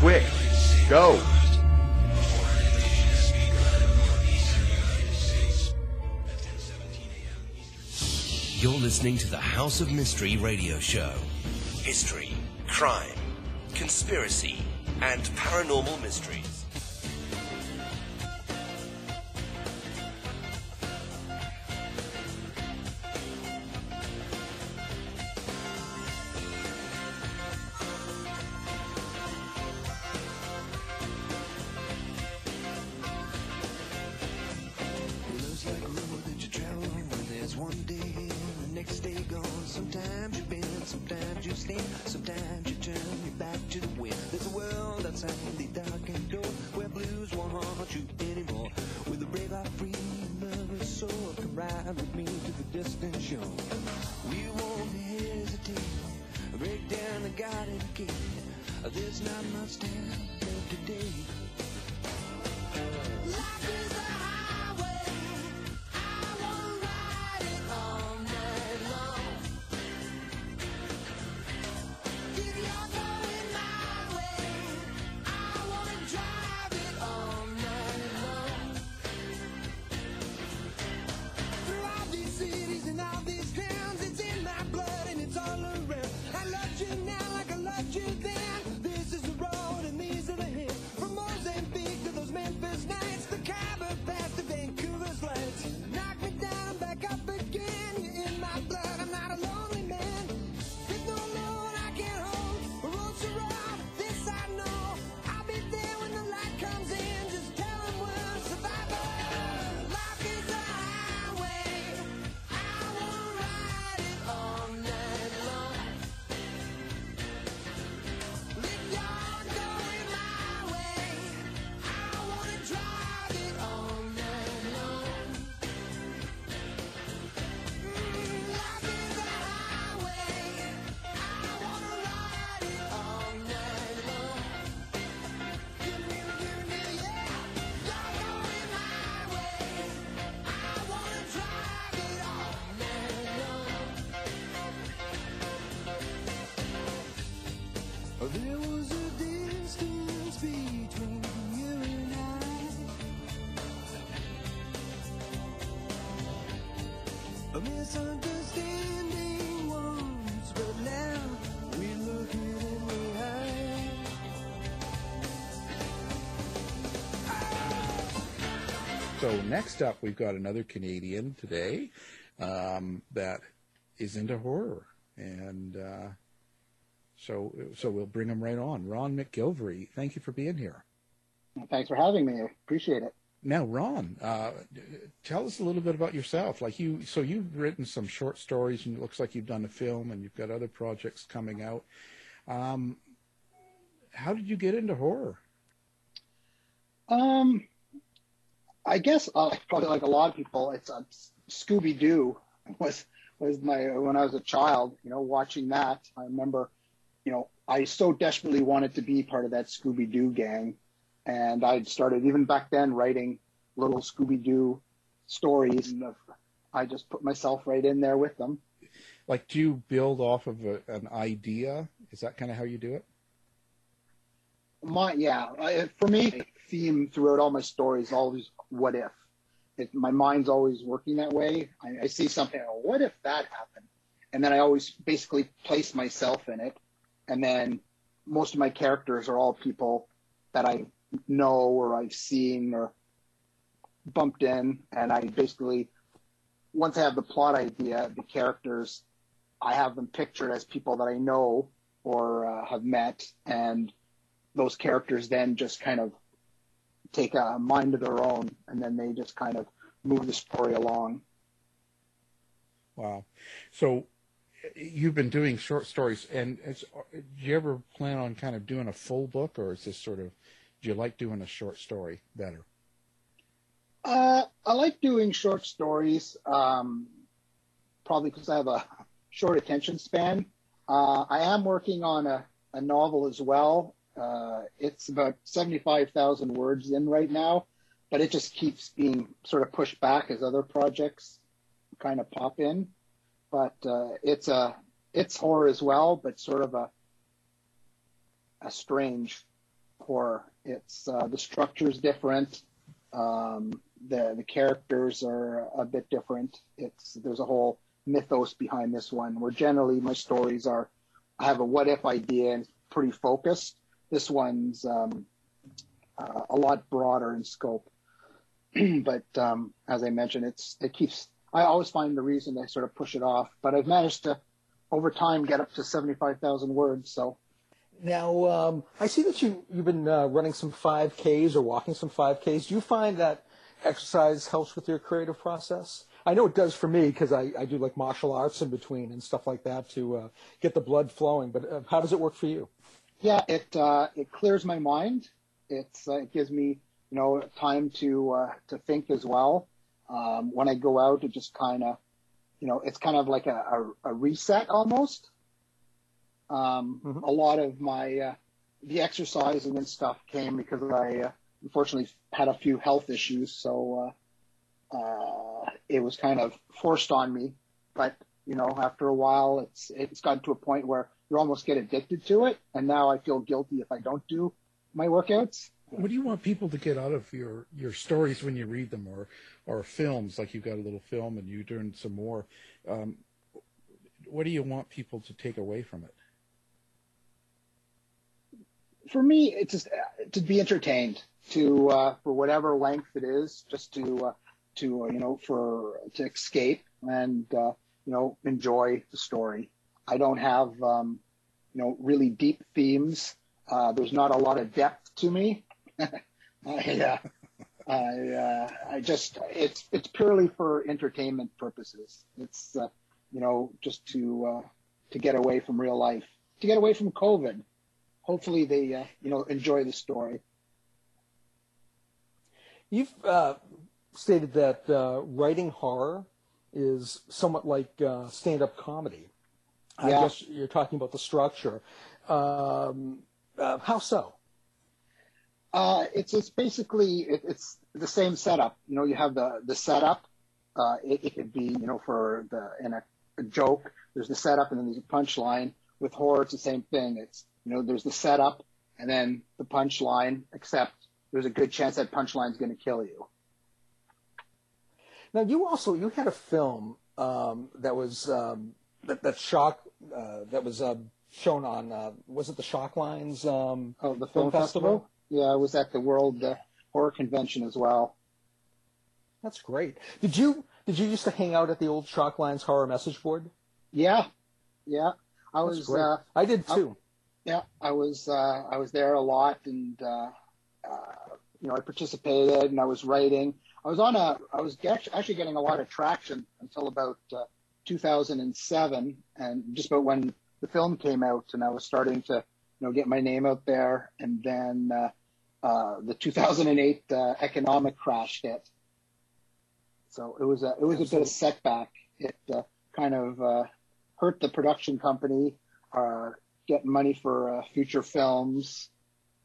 Quick, go! You're listening to the House of Mystery radio show. History, crime, conspiracy, and paranormal mysteries. Next up, we've got another Canadian today um, that is into horror, and uh, so so we'll bring him right on. Ron McGilvery, thank you for being here. Thanks for having me. I appreciate it. Now, Ron, uh, tell us a little bit about yourself. Like you, so you've written some short stories, and it looks like you've done a film, and you've got other projects coming out. Um, how did you get into horror? Um, I guess uh, probably like a lot of people, it's uh, Scooby Doo was was my when I was a child. You know, watching that, I remember, you know, I so desperately wanted to be part of that Scooby Doo gang, and I started even back then writing little Scooby Doo stories, and I just put myself right in there with them. Like, do you build off of a, an idea? Is that kind of how you do it? My yeah, for me, theme throughout all my stories always what if. It, my mind's always working that way. I, I see something, oh, what if that happened? And then I always basically place myself in it. And then most of my characters are all people that I know or I've seen or bumped in. And I basically, once I have the plot idea, the characters, I have them pictured as people that I know or uh, have met. And those characters then just kind of take a mind of their own and then they just kind of move the story along. Wow. So you've been doing short stories, and it's, do you ever plan on kind of doing a full book, or is this sort of, do you like doing a short story better? Uh, I like doing short stories, um, probably because I have a short attention span. Uh, I am working on a, a novel as well. Uh, it's about 75,000 words in right now, but it just keeps being sort of pushed back as other projects kind of pop in. But uh, it's a it's horror as well, but sort of a a strange horror. It's uh, the structure's different. Um, the the characters are a bit different. It's there's a whole mythos behind this one. Where generally my stories are, I have a what if idea and pretty focused. This one's um, uh, a lot broader in scope. but um, as I mentioned, it's it keeps. I always find the reason to sort of push it off, but I've managed to, over time, get up to seventy-five thousand words. So Now, um, I see that you, you've been uh, running some 5Ks or walking some 5Ks. Do you find that exercise helps with your creative process? I know it does for me because I, I do like martial arts in between and stuff like that to uh, get the blood flowing. But uh, how does it work for you? Yeah, it uh, it clears my mind. It's uh, it gives me you know time to uh, to think as well. Um, when I go out, it just kind of you know it's kind of like a, a, a reset almost. Um, A lot of my uh, the exercising and stuff came because I uh, unfortunately had a few health issues, so uh, uh, it was kind of forced on me. But you know, after a while, it's it's gotten to a point where you almost get addicted to it, and now I feel guilty if I don't do my workouts. What do you want people to get out of your, your stories when you read them, or or films like you've got a little film and you doing some more? Um, what do you want people to take away from it? For me, it's just uh, to be entertained, to uh, for whatever length it is, just to uh, to uh, you know for to escape and uh, you know enjoy the story. I don't have um, you know really deep themes. Uh, there's not a lot of depth to me. I, uh, I, uh, I just it's it's purely for entertainment purposes. It's uh, you know just to uh, to get away from real life, to get away from COVID. Hopefully they uh, you know enjoy the story. You've uh, stated that uh, writing horror is somewhat like uh, stand-up comedy. I Yeah. guess you're talking about the structure. Um, uh, how so? Uh, it's it's basically it, it's the same setup. You know, you have the the setup. Uh, it, it could be you know for the in a, a joke. There's the setup and then there's a punchline. With horror, it's the same thing. It's you know there's the setup and then the punchline. Except there's a good chance that punchline's going to kill you. Now, you also you had a film um, that was um, that that shock uh, that was uh, shown on uh, was it the Shock Lines? Um, oh, the film festival. Yeah, I was at the World uh, Horror Convention as well. That's great. Did you did you used to hang out at the old Shock Lines horror message board? Yeah, yeah. I That's was. great. Uh, I did I- too. yeah, I was. Uh, I was there a lot, and uh, uh, you know, I participated, and I was writing. I was on a. I was actually getting a lot of traction until about uh, 2007, and just about when the film came out, and I was starting to, you know, get my name out there, and then uh, uh, the 2008 uh, economic crash hit. So it was a it was a bit of setback. It uh, kind of uh, hurt the production company, uh, getting money for future films.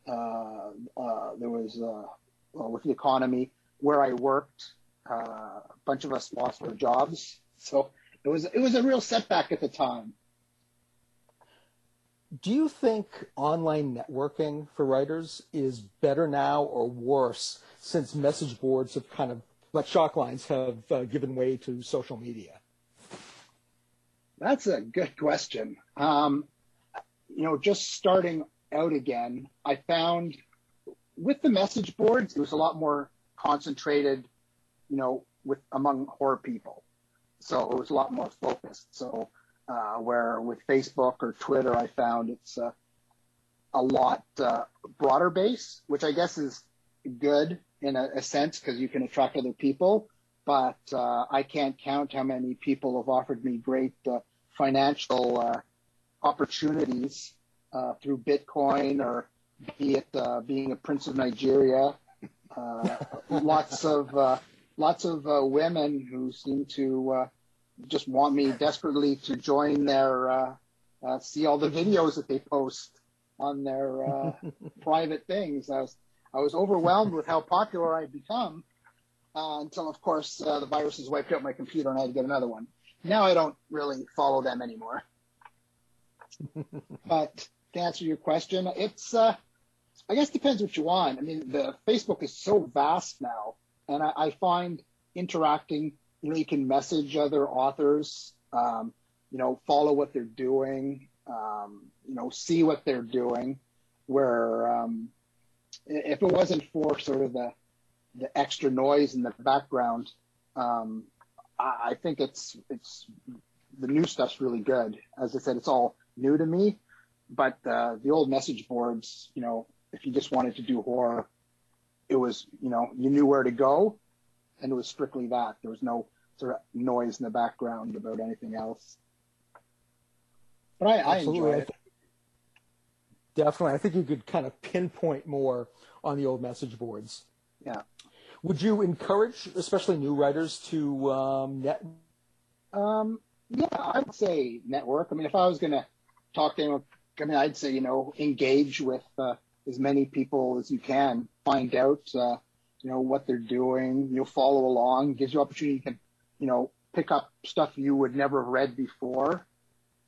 There was well, with the economy where I worked, a bunch of us lost our jobs. So it was it was a real setback at the time. Do you think online networking for writers is better now or worse since message boards have kind of, like shock lines, have uh, given way to social media? That's a good question. Um, you know, just starting out again, I found with the message boards, it was a lot more concentrated, you know, with among horror people. So it was a lot more focused. So uh, where with Facebook or Twitter, I found it's uh, a lot uh, broader base, which I guess is good in a, a sense because you can attract other people. But uh, I can't count how many people have offered me great uh, financial uh, opportunities uh, through Bitcoin or be it uh, being a prince of Nigeria. Uh, lots of uh, lots of uh, women who seem to uh, just want me desperately to join their uh, uh, see all the videos that they post on their uh, private things. I was I was overwhelmed with how popular I'd become uh, until, of course, uh, the viruses wiped out my computer and I had to get another one. Now I don't really follow them anymore. but to answer your question, it's uh, I guess depends what you want. I mean, the Facebook is so vast now, and I, I find interacting. You know, you can message other authors. Um, you know, follow what they're doing. um, you know, see what they're doing. Where um, if it wasn't for sort of the the extra noise in the background, um, I, I think it's it's the new stuff's really good. As I said, it's all new to me, but uh, the old message boards, you know, if you just wanted to do horror, it was you know you knew where to go, and it was strictly that. There was no sort of noise in the background about anything else. But I, I Absolutely. enjoy it. Definitely. I think you could kind of pinpoint more on the old message boards. Yeah. Would you encourage, especially new writers, to um, net? Um, yeah, I would say network. I mean, if I was going to talk to anyone, I mean, I'd say, you know, engage with uh, as many people as you can, find out, uh, you know, what they're doing, you know, follow along, gives you opportunity. You can, you know, pick up stuff you would never have read before.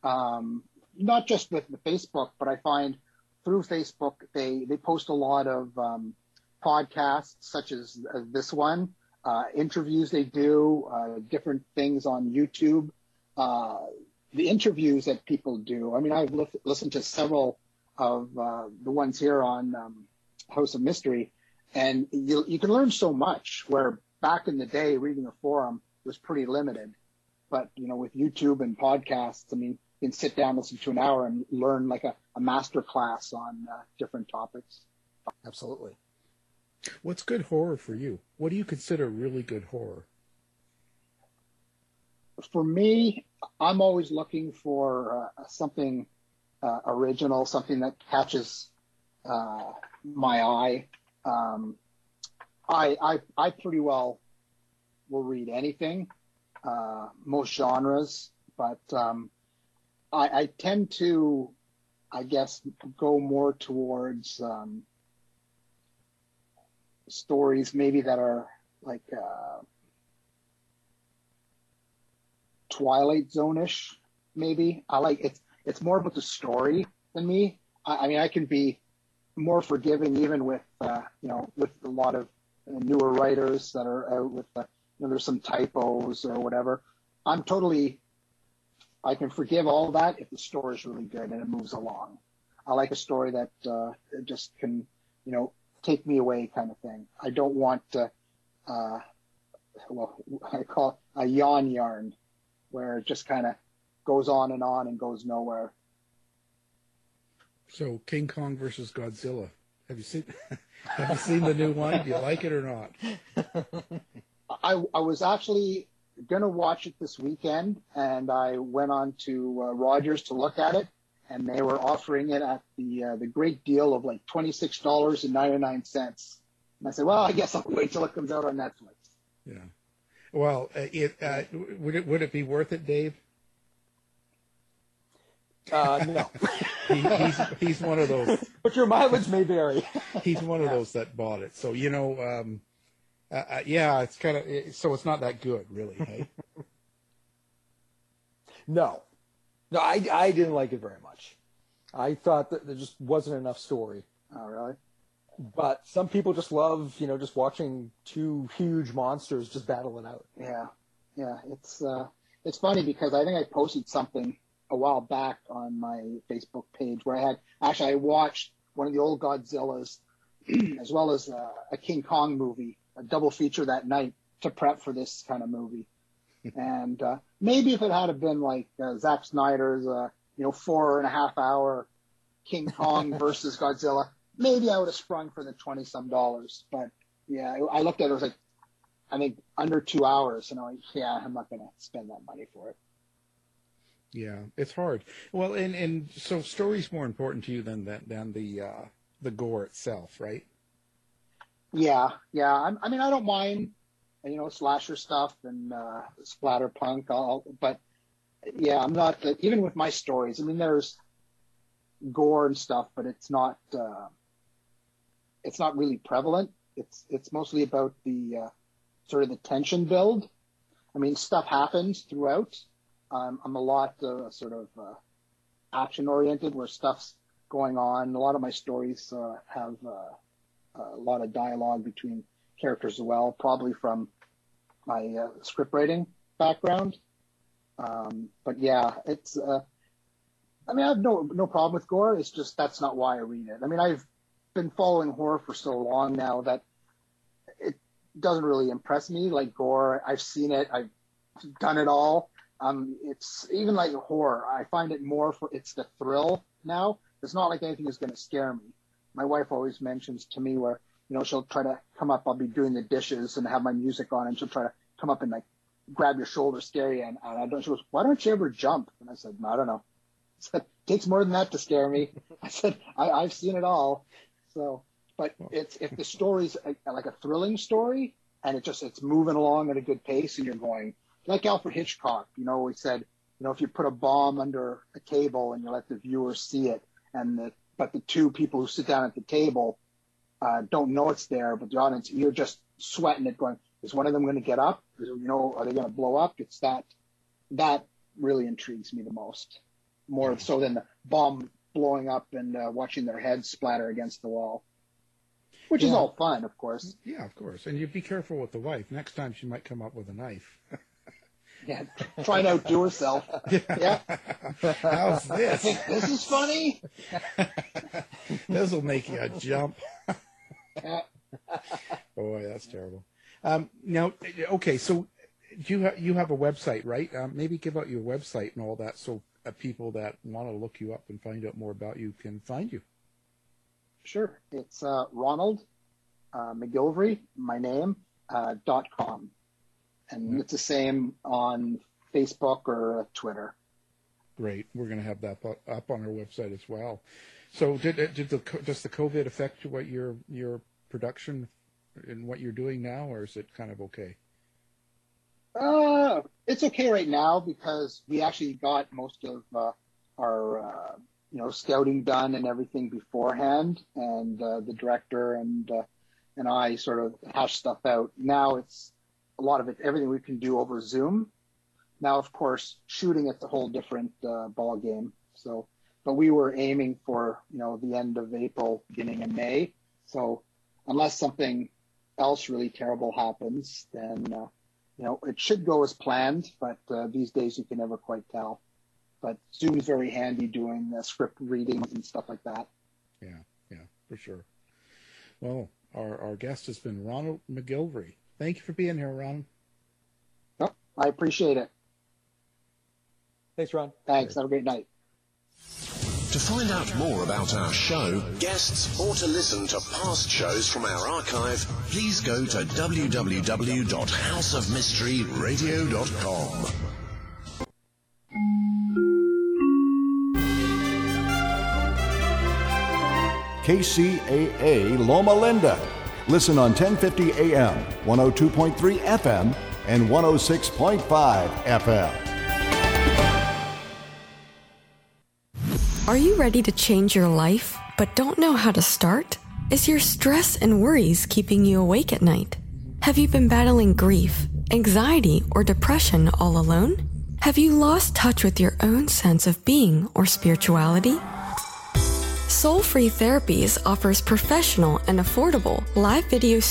Um, not just with the Facebook, but I find through Facebook, they, they post a lot of, um, podcasts such as this one, uh, interviews they do, uh, different things on YouTube, uh, the interviews that people do. I mean, I've li- listened to several of uh, the ones here on um, House of Mystery, and you, you can learn so much. Where back in the day, reading a forum was pretty limited, but you know, with YouTube and podcasts, I mean, you can sit down, listen to an hour, and learn like a, a master class on uh, different topics. Absolutely. What's good horror for you? What do you consider really good horror? for me, I'm always looking for uh, something uh, original, something that catches uh, my eye. Um, I, I I pretty well will read anything, uh, most genres, but um, I, I tend to, I guess, go more towards um, stories maybe that are like. Uh, Twilight Zone-ish, maybe. I like it's it's more about the story than me. I, I mean, I can be more forgiving even with uh, you know with a lot of newer writers that are out with uh, you know there's some typos or whatever. I'm totally I can forgive all that if the story is really good and it moves along. I like a story that uh, just can you know take me away kind of thing. I don't want uh, uh, well I call it a yawn yarn where it just kind of goes on and on and goes nowhere. So King Kong versus Godzilla. Have you seen Have you seen the new one? Do you like it or not? I, I was actually gonna watch it this weekend, and I went on to uh, Rogers to look at it, and they were offering it at the uh, the great deal of like twenty six dollars and ninety nine cents. And I said, well, I guess I'll wait till it comes out on Netflix. Yeah. Well, uh, it uh, would it would it be worth it, Dave? Uh, no. He, he's he's one of those. But your mileage may vary. He's one of those that bought it. So you know, um, uh, uh, yeah, it's kind of so it's not that good, really. Hey? No, no, I, I didn't like it very much. I thought that there just wasn't enough story. Oh, really? But some people just love, you know, just watching two huge monsters just battle it out. Yeah, yeah. It's uh, it's funny because I think I posted something a while back on my Facebook page where I had actually I watched one of the old Godzillas as well as uh, a King Kong movie, a double feature that night to prep for this kind of movie. and uh, maybe if it had been like uh, Zack Snyder's, uh, you know, four and a half hour King Kong versus Godzilla, maybe I would have sprung for the twenty some dollars. But yeah, I I looked at it, I was like, I think under two hours, and I'm like, yeah, I'm not gonna spend that money for it. Yeah, it's hard. Well, and and so story's more important to you than than, than the uh, the gore itself, right? Yeah, yeah. I'm, I mean, I don't mind, you know, slasher stuff and uh, splatter punk. I'll, but yeah, I'm not the, even with my stories. I mean, there's gore and stuff, but it's not uh, it's not really prevalent. It's it's mostly about the uh, sort of the tension build. I mean, stuff happens throughout. Um, I'm a lot uh, sort of uh, action oriented, where stuff's going on. A lot of my stories uh, have uh, a lot of dialogue between characters as well, probably from my uh, script writing background. Um, but yeah, it's uh, I mean, I have no no problem with gore. It's just that's not why I read it. I mean, I've been following horror for so long now that it doesn't really impress me like gore. I've seen it. I've done it all. Um, it's even like horror. I find it more for it's the thrill now. It's not like anything is going to scare me. My wife always mentions to me where you know she'll try to come up. I'll be doing the dishes and have my music on, and she'll try to come up and like grab your shoulder, scare you, and, and I don't. She goes, "Why don't you ever jump?" And I said, no, "I don't know." I said, "Takes more than that to scare me." I said, I, "I've seen it all." So, but it's if the story's a, like a thrilling story and it just it's moving along at a good pace, and you're going like Alfred Hitchcock. You know, he said, you know, if you put a bomb under a table and you let the viewer see it, and the but the two people who sit down at the table uh, don't know it's there, but the audience, you're just sweating it, going, is one of them going to get up? Is, you know, are they going to blow up? It's that that really intrigues me the most, more so than the bomb blowing up and uh, watching their heads splatter against the wall, which is all fun, of course. Yeah, of course. And you'd be careful with the wife. Next time she might come up with a knife. Yeah, try and outdo herself. Yeah. How's this? This is funny. this will make you jump. Boy, that's terrible. Um, now, okay, so you ha- you have a website, right? Um, maybe give out your website and all that, so uh, people that want to look you up and find out more about you can find you. Sure. It's uh, Ronald uh, McGilvery, my name, uh, dot com. And it's the same on Facebook or Twitter. Great. We're going to have that up- on our website as well. So, did did the does the COVID affect what your your production and what you're doing now, or is it kind of okay? Uh, it's okay right now because we actually got most of uh, our, uh, you know, scouting done and everything beforehand, and uh, the director and uh, and I sort of hashed stuff out. Now it's a lot of it, everything we can do over Zoom. Now, of course, shooting it's a whole different uh, ball game. So, but we were aiming for you know the end of April, beginning of May. So, unless something else really terrible happens, then uh, you know it should go as planned. But uh, these days you can never quite tell. But Zoom's very handy doing uh, script readings and stuff like that. Yeah, yeah, for sure. Well, our our guest has been Ronald McGilvery. Thank you for being here, Ron. Yep, I appreciate it. Thanks, Ron. Thanks. Have a great night. To find out more about our show, guests, or to listen to past shows from our archive, please go to www.houseofmysteryradio.com. KCAA Loma Linda. Listen on 1050 AM, 102.3 FM, and 106.5 FM. Are you ready to change your life but don't know how to start? Is your stress and worries keeping you awake at night? Have you been battling grief, anxiety, or depression all alone? Have you lost touch with your own sense of being or spirituality? Soul Free Therapies offers professional and affordable live video